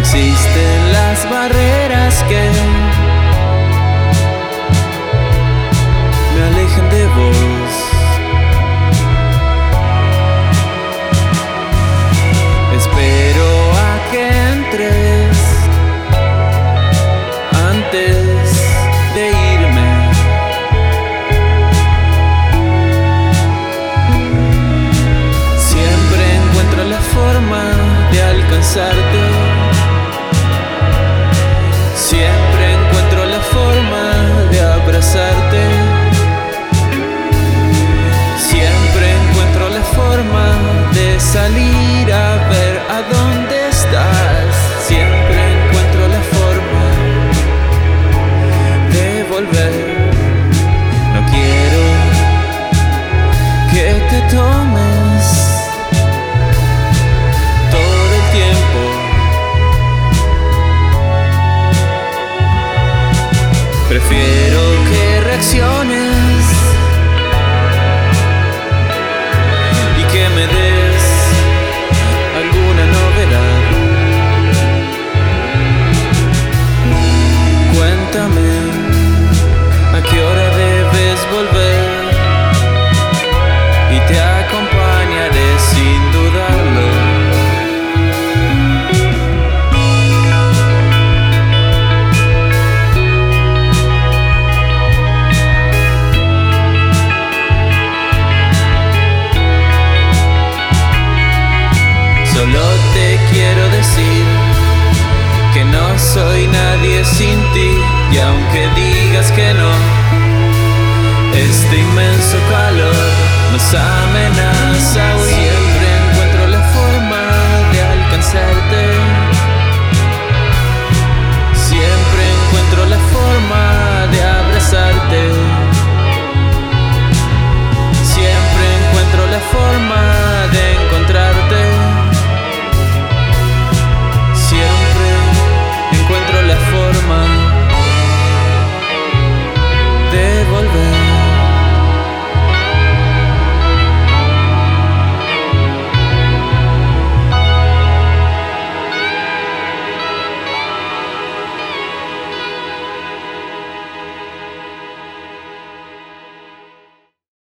existen las barreras que te tomes todo el tiempo. Prefiero que reacciones. Quiero decir que no soy nadie sin ti y aunque digas que no, este inmenso calor nos amenaza.